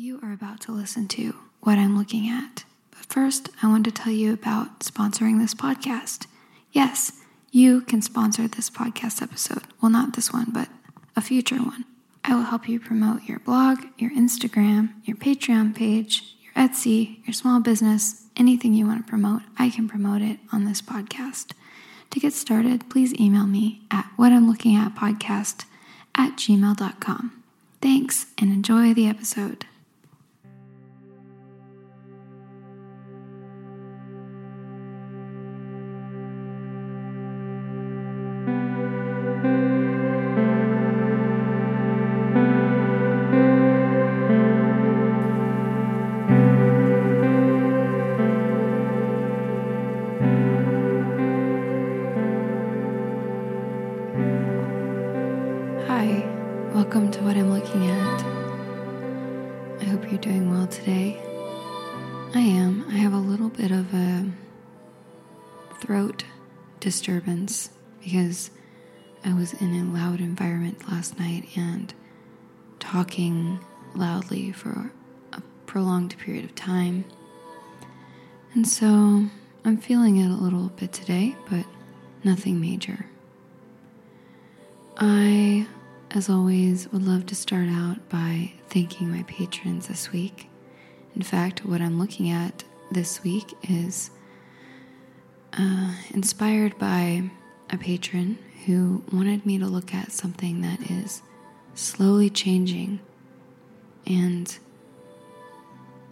You are about to listen to What I'm Looking At. But first, I want to tell you about sponsoring this podcast. Yes, you can sponsor this podcast episode. Well, not this one, but a future one. I will help you promote your blog, your Instagram, your Patreon page, your Etsy, your small business, anything you want to promote. I can promote it on this podcast. To get started, please email me at what I'm looking at podcast at gmail.com. Thanks and enjoy the episode. Disturbance because I was in a loud environment last night and talking loudly for a prolonged period of time. And so I'm feeling it a little bit today, but nothing major. I, as always, would love to start out by thanking my patrons this week. In fact, what I'm looking at this week is uh, inspired by a patron who wanted me to look at something that is slowly changing. And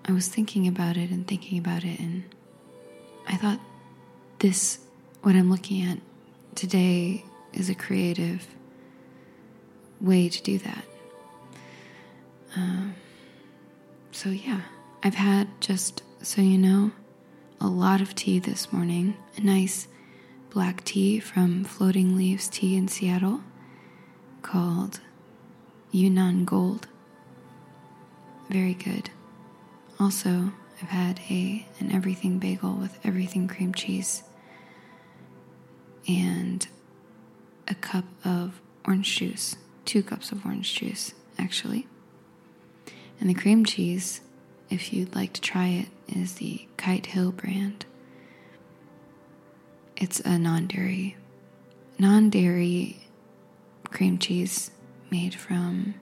I was thinking about it and thinking about it, and I thought this, what I'm looking at today, is a creative way to do that. Um, so, yeah, I've had just so you know a lot of tea this morning. A nice black tea from Floating Leaves Tea in Seattle called Yunnan Gold. Very good. Also, I've had a an everything bagel with everything cream cheese and a cup of orange juice two cups of orange juice, actually. And the cream cheese, if you'd like to try it, is the Kite Hill brand. It's a non dairy, non dairy cream cheese made from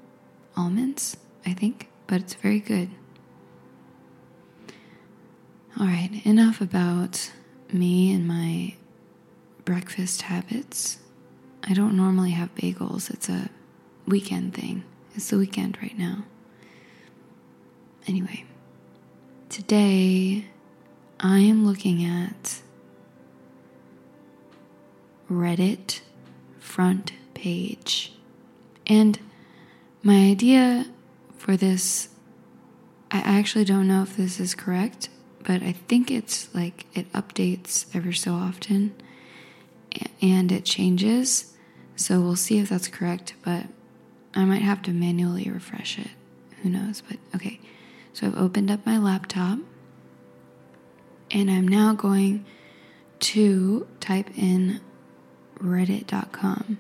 almonds, I think, but it's very good. All right, enough about me and my breakfast habits. I don't normally have bagels. It's a weekend thing. It's the weekend right now. Anyway, today I am looking at Reddit front page. And my idea for this, I actually don't know if this is correct, but I think it's like it updates ever so often and it changes. So we'll see if that's correct, but I might have to manually refresh it. Who knows? But okay. So I've opened up my laptop and I'm now going to type in reddit.com.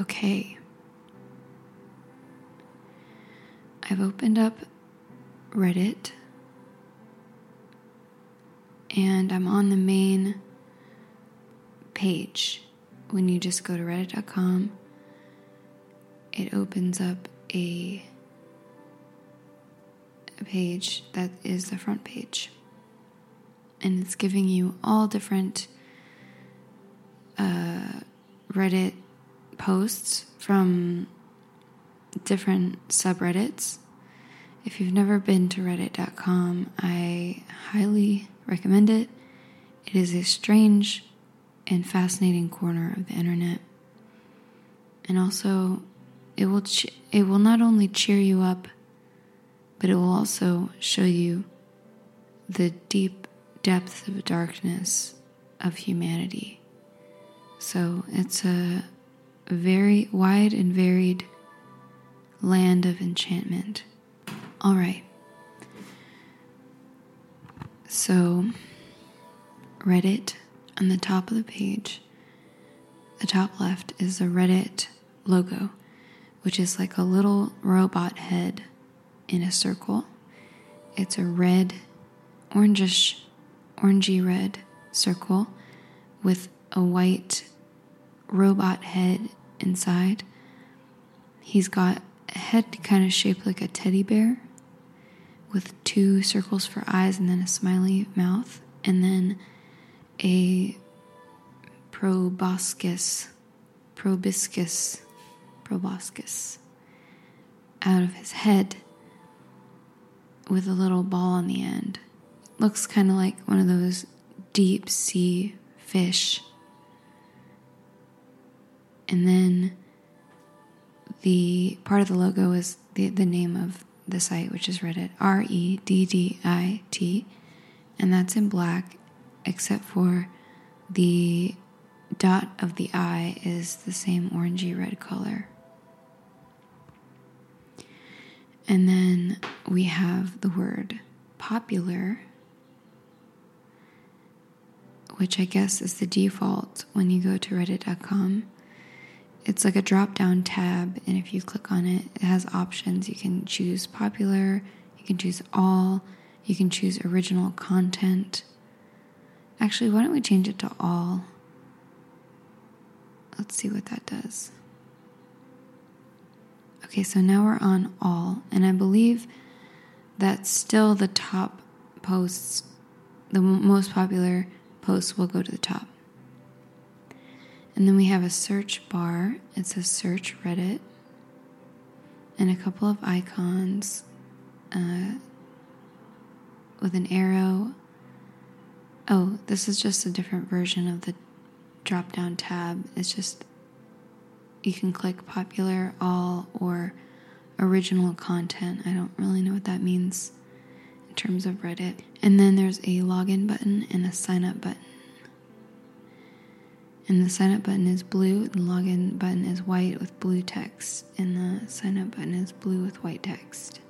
Okay. I've opened up Reddit and I'm on the main page. When you just go to reddit.com, it opens up a, a page that is the front page. And it's giving you all different uh, Reddit posts from different subreddits if you've never been to reddit.com, I highly recommend it. It is a strange and fascinating corner of the internet. And also, it will ch- it will not only cheer you up, but it will also show you the deep depth of darkness of humanity. So, it's a very wide and varied land of enchantment. All right. So, Reddit on the top of the page. The top left is the Reddit logo, which is like a little robot head in a circle. It's a red, orangish, orangey red circle with a white robot head inside. He's got a head kind of shaped like a teddy bear with two circles for eyes and then a smiley mouth, and then a proboscis, proboscis, proboscis out of his head with a little ball on the end. Looks kind of like one of those deep sea fish. And then the part of the logo is the, the name of the site, which is Reddit, R E D D I T, and that's in black, except for the dot of the I is the same orangey red color. And then we have the word popular, which I guess is the default when you go to reddit.com. It's like a drop down tab, and if you click on it, it has options. You can choose popular, you can choose all, you can choose original content. Actually, why don't we change it to all? Let's see what that does. Okay, so now we're on all, and I believe that still the top posts, the most popular posts will go to the top. And then we have a search bar. It says search Reddit, and a couple of icons uh, with an arrow. Oh, this is just a different version of the drop down tab. It's just you can click popular, all, or original content. I don't really know what that means in terms of Reddit. And then there's a login button and a sign up button. And the sign up button is blue, the login button is white with blue text, and the sign up button is blue with white text.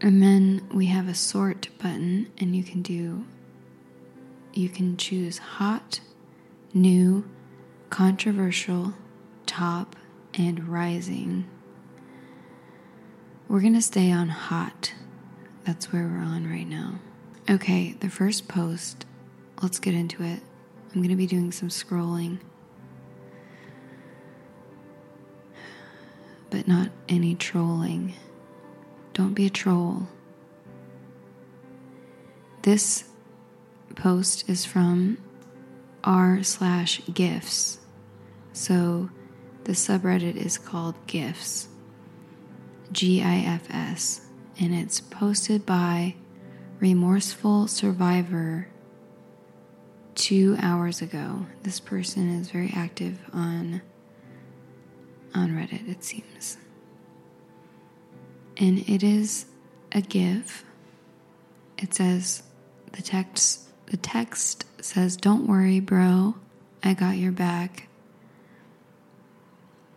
And then we have a sort button, and you can do, you can choose hot, new, controversial, top, and rising. We're going to stay on hot. That's where we're on right now. Okay, the first post, let's get into it. I'm going to be doing some scrolling, but not any trolling. Don't be a troll. This post is from r slash gifs so the subreddit is called GIFs, G I F S, and it's posted by Remorseful Survivor two hours ago. This person is very active on on Reddit, it seems. And it is a GIF. It says the text the text says, Don't worry, bro, I got your back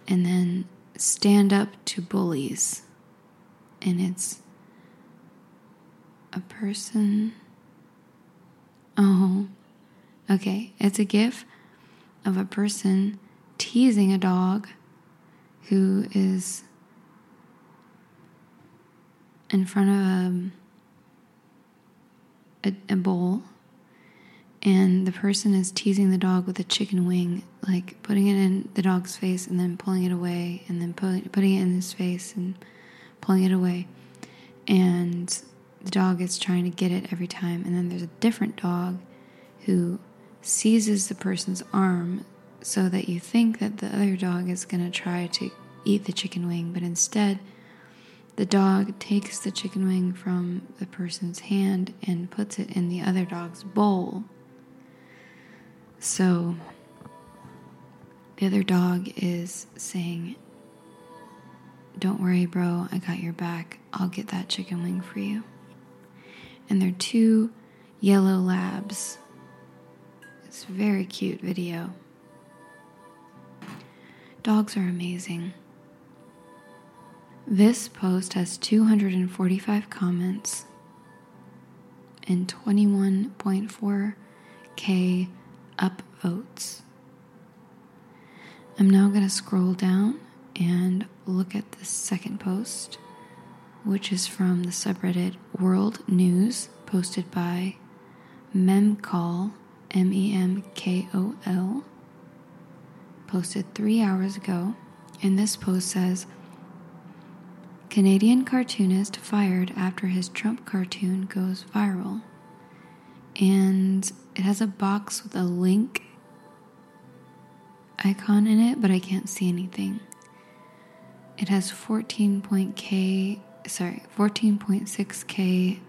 and then stand up to bullies. And it's a person. Oh, okay. It's a gif of a person teasing a dog who is in front of um, a, a bowl and the person is teasing the dog with a chicken wing, like putting it in the dog's face and then pulling it away, and then putting putting it in his face and pulling it away. And the dog is trying to get it every time. And then there's a different dog who seizes the person's arm so that you think that the other dog is going to try to eat the chicken wing, but instead, the dog takes the chicken wing from the person's hand and puts it in the other dog's bowl. So the other dog is saying, Don't worry, bro, I got your back. I'll get that chicken wing for you. And they're two yellow labs. It's a very cute video. Dogs are amazing. This post has 245 comments. and 21.4k upvotes. I'm now going to scroll down and look at the second post, which is from the subreddit World News, posted by Memkol, M E M K O L, posted three hours ago. And this post says Canadian cartoonist fired after his Trump cartoon goes viral. And it has a box with a link icon in it, but I can't see anything. It has 14.k sorry, 14.6k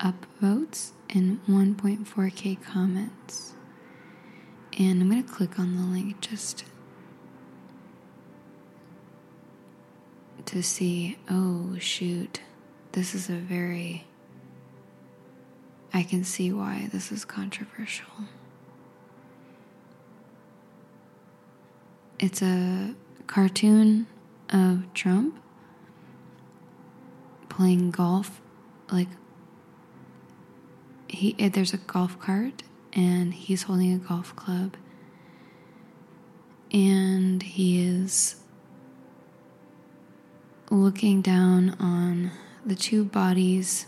upvotes and 1.4k comments. And I'm going to click on the link just to see, oh shoot, this is a very I can see why this is controversial. It's a cartoon of Trump playing golf. Like, he eh, there's a golf cart and he's holding a golf club, and he is looking down on the two bodies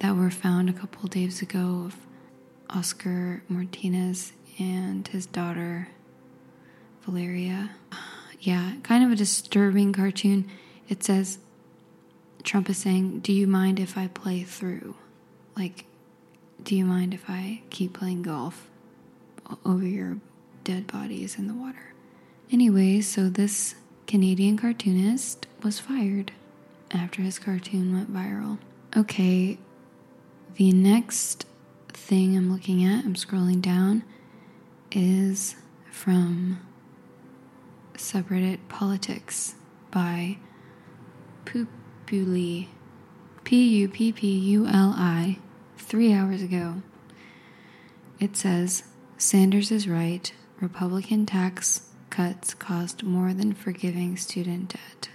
that were found a couple days ago of Oscar Martinez and his daughter Valeria. Yeah, kind of a disturbing cartoon. It says Trump is saying, Do you mind if I play through? Like, do you mind if I keep playing golf over your dead bodies in the water? Anyway, so this Canadian cartoonist was fired after his cartoon went viral. Okay, the next thing I'm looking at, I'm scrolling down, is from subreddit Politics by Puppuli, P U P P U L I, three hours ago. It says Sanders is right. Republican tax cuts cost more than forgiving student debt.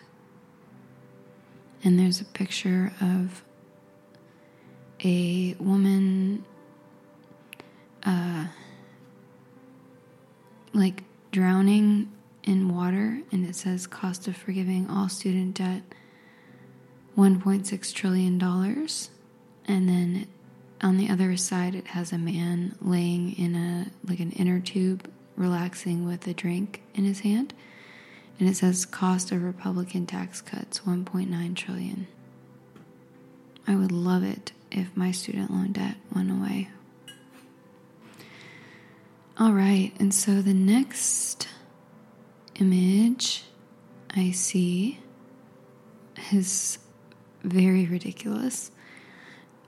And there's a picture of a woman, uh, like drowning in water, and it says cost of forgiving all student debt $1.6 trillion. And then on the other side, it has a man laying in a like an inner tube, relaxing with a drink in his hand. And it says cost of Republican tax cuts 1.9 trillion. I would love it if my student loan debt went away. All right, and so the next image I see is very ridiculous.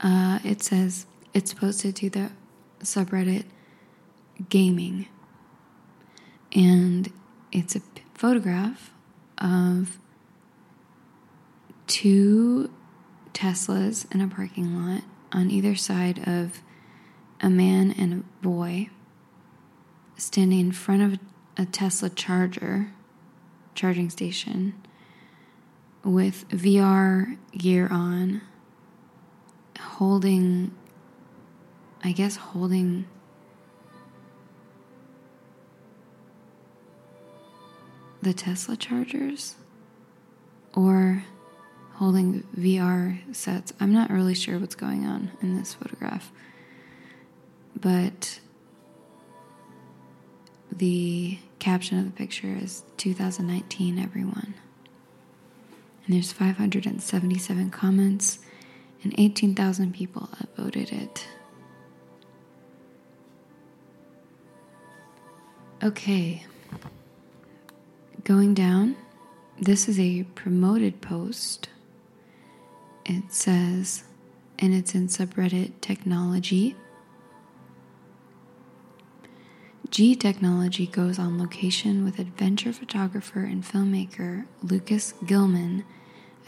Uh, it says it's posted to the subreddit gaming, and it's a photograph of two Teslas in a parking lot on either side of a man and a boy standing in front of a Tesla charger, charging station, with VR gear on, holding, I guess, holding. The Tesla chargers or holding VR sets. I'm not really sure what's going on in this photograph, but the caption of the picture is 2019 everyone. And there's 577 comments and 18,000 people upvoted it. Okay. Going down, this is a promoted post. It says, and it's in subreddit technology G Technology goes on location with adventure photographer and filmmaker Lucas Gilman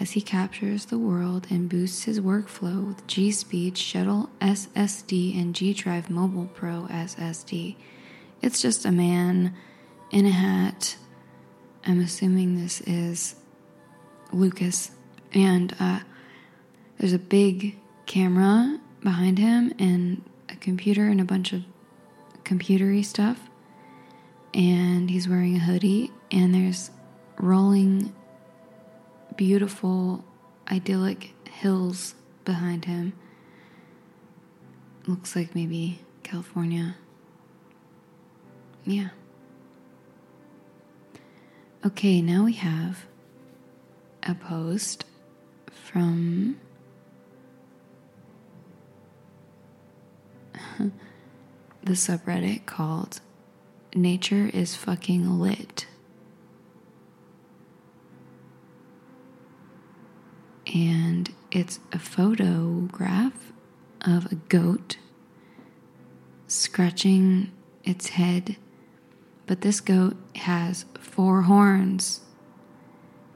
as he captures the world and boosts his workflow with G Speed Shuttle SSD and G Drive Mobile Pro SSD. It's just a man in a hat. I'm assuming this is Lucas. And uh, there's a big camera behind him and a computer and a bunch of computery stuff. And he's wearing a hoodie, and there's rolling, beautiful, idyllic hills behind him. Looks like maybe California. Yeah. Okay, now we have a post from the subreddit called Nature is Fucking Lit. And it's a photograph of a goat scratching its head, but this goat has four horns.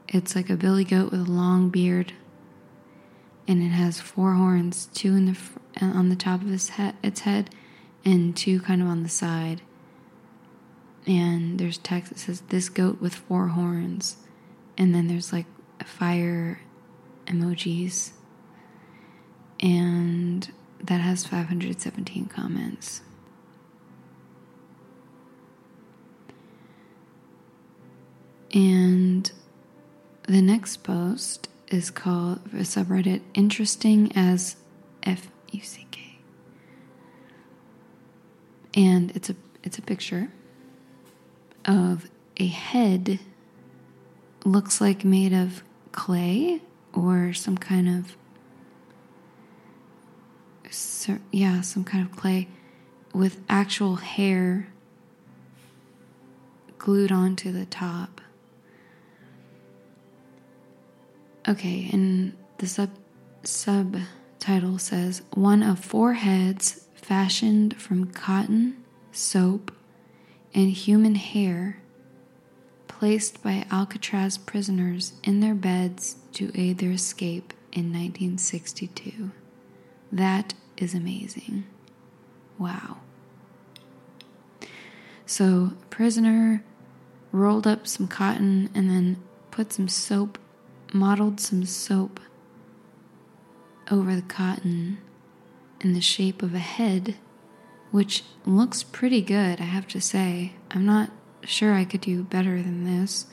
It's like a billy goat with a long beard, and it has four horns, two in the uh, on the top of its head, its head, and two kind of on the side. And there's text that says this goat with four horns, and then there's like a fire emojis, and that has 517 comments. And the next post is called a subreddit Interesting as F U C K. And it's a it's a picture of a head looks like made of clay or some kind of yeah, some kind of clay with actual hair glued onto the top. Okay, and the sub subtitle says one of four heads fashioned from cotton, soap, and human hair placed by Alcatraz prisoners in their beds to aid their escape in 1962. That is amazing. Wow. So, prisoner rolled up some cotton and then put some soap modeled some soap over the cotton in the shape of a head, which looks pretty good, I have to say. I'm not sure I could do better than this.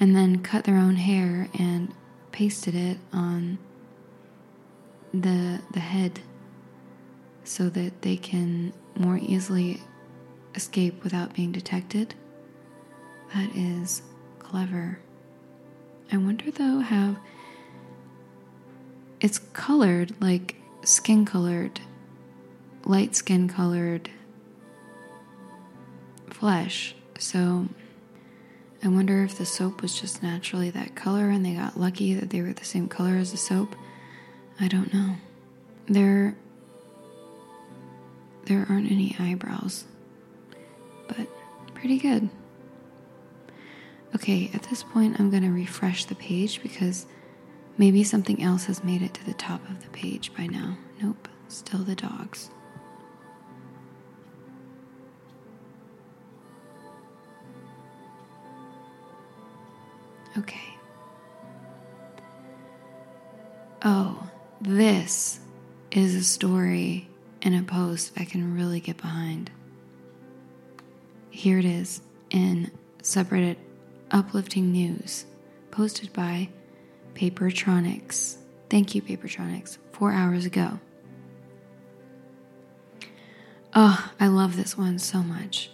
And then cut their own hair and pasted it on the the head so that they can more easily escape without being detected. That is clever. I wonder though how it's colored like skin colored, light skin colored flesh. So I wonder if the soap was just naturally that color and they got lucky that they were the same color as the soap. I don't know. There there aren't any eyebrows. But pretty good. Okay, at this point, I'm going to refresh the page because maybe something else has made it to the top of the page by now. Nope, still the dogs. Okay. Oh, this is a story and a post I can really get behind. Here it is in subreddit uplifting news posted by Papertronics. Thank you, Papertronics, four hours ago. Oh, I love this one so much.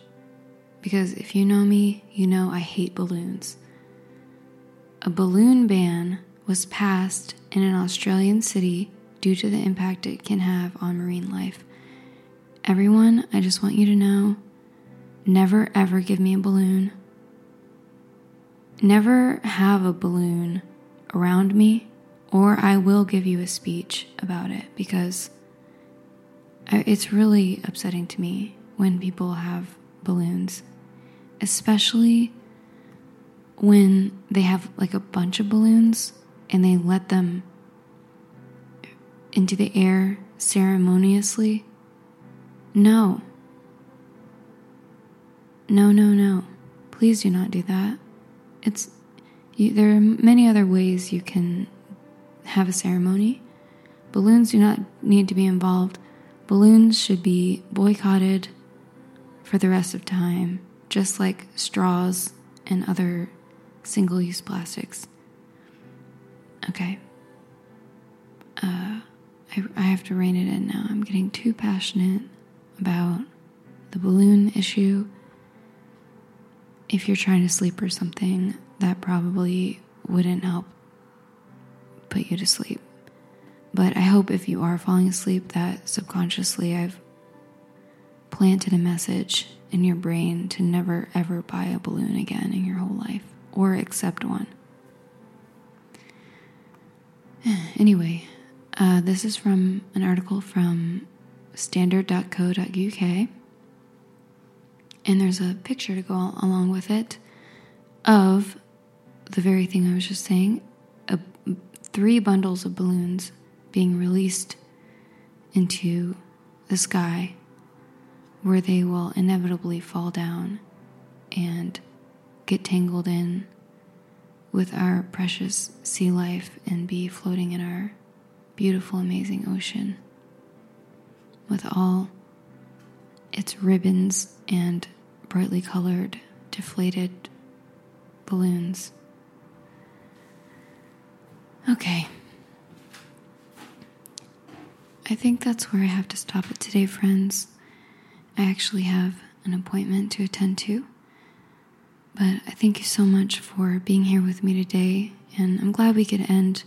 Because if you know me, you know I hate balloons. A balloon ban was passed in an Australian city due to the impact it can have on marine life. Everyone, I just want you to know never ever give me a balloon Never have a balloon around me, or I will give you a speech about it because it's really upsetting to me when people have balloons, especially when they have like a bunch of balloons and they let them into the air ceremoniously. No. No, no, no. Please do not do that it's you, there are many other ways you can have a ceremony, Balloons do not need to be involved. Balloons should be boycotted for the rest of time, just like straws and other single use plastics. Okay. Uh, I, I have to rein it in now. I'm getting too passionate about the balloon issue. If you're trying to sleep or something, that probably wouldn't help put you to sleep. But I hope if you are falling asleep, that subconsciously I've planted a message in your brain to never ever buy a balloon again in your whole life or accept one. Anyway, uh, this is from an article from standard.co.uk, and there's a picture to go along with it of the very thing I was just saying a, three bundles of balloons being released into the sky where they will inevitably fall down and get tangled in with our precious sea life and be floating in our beautiful, amazing ocean with all its ribbons and brightly colored, deflated balloons. Okay. I think that's where I have to stop it today, friends. I actually have an appointment to attend to. But I thank you so much for being here with me today, and I'm glad we could end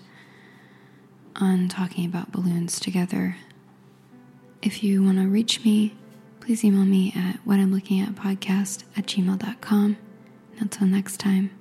on talking about balloons together. If you want to reach me, please email me at what I'm looking at podcast at gmail.com. Until next time.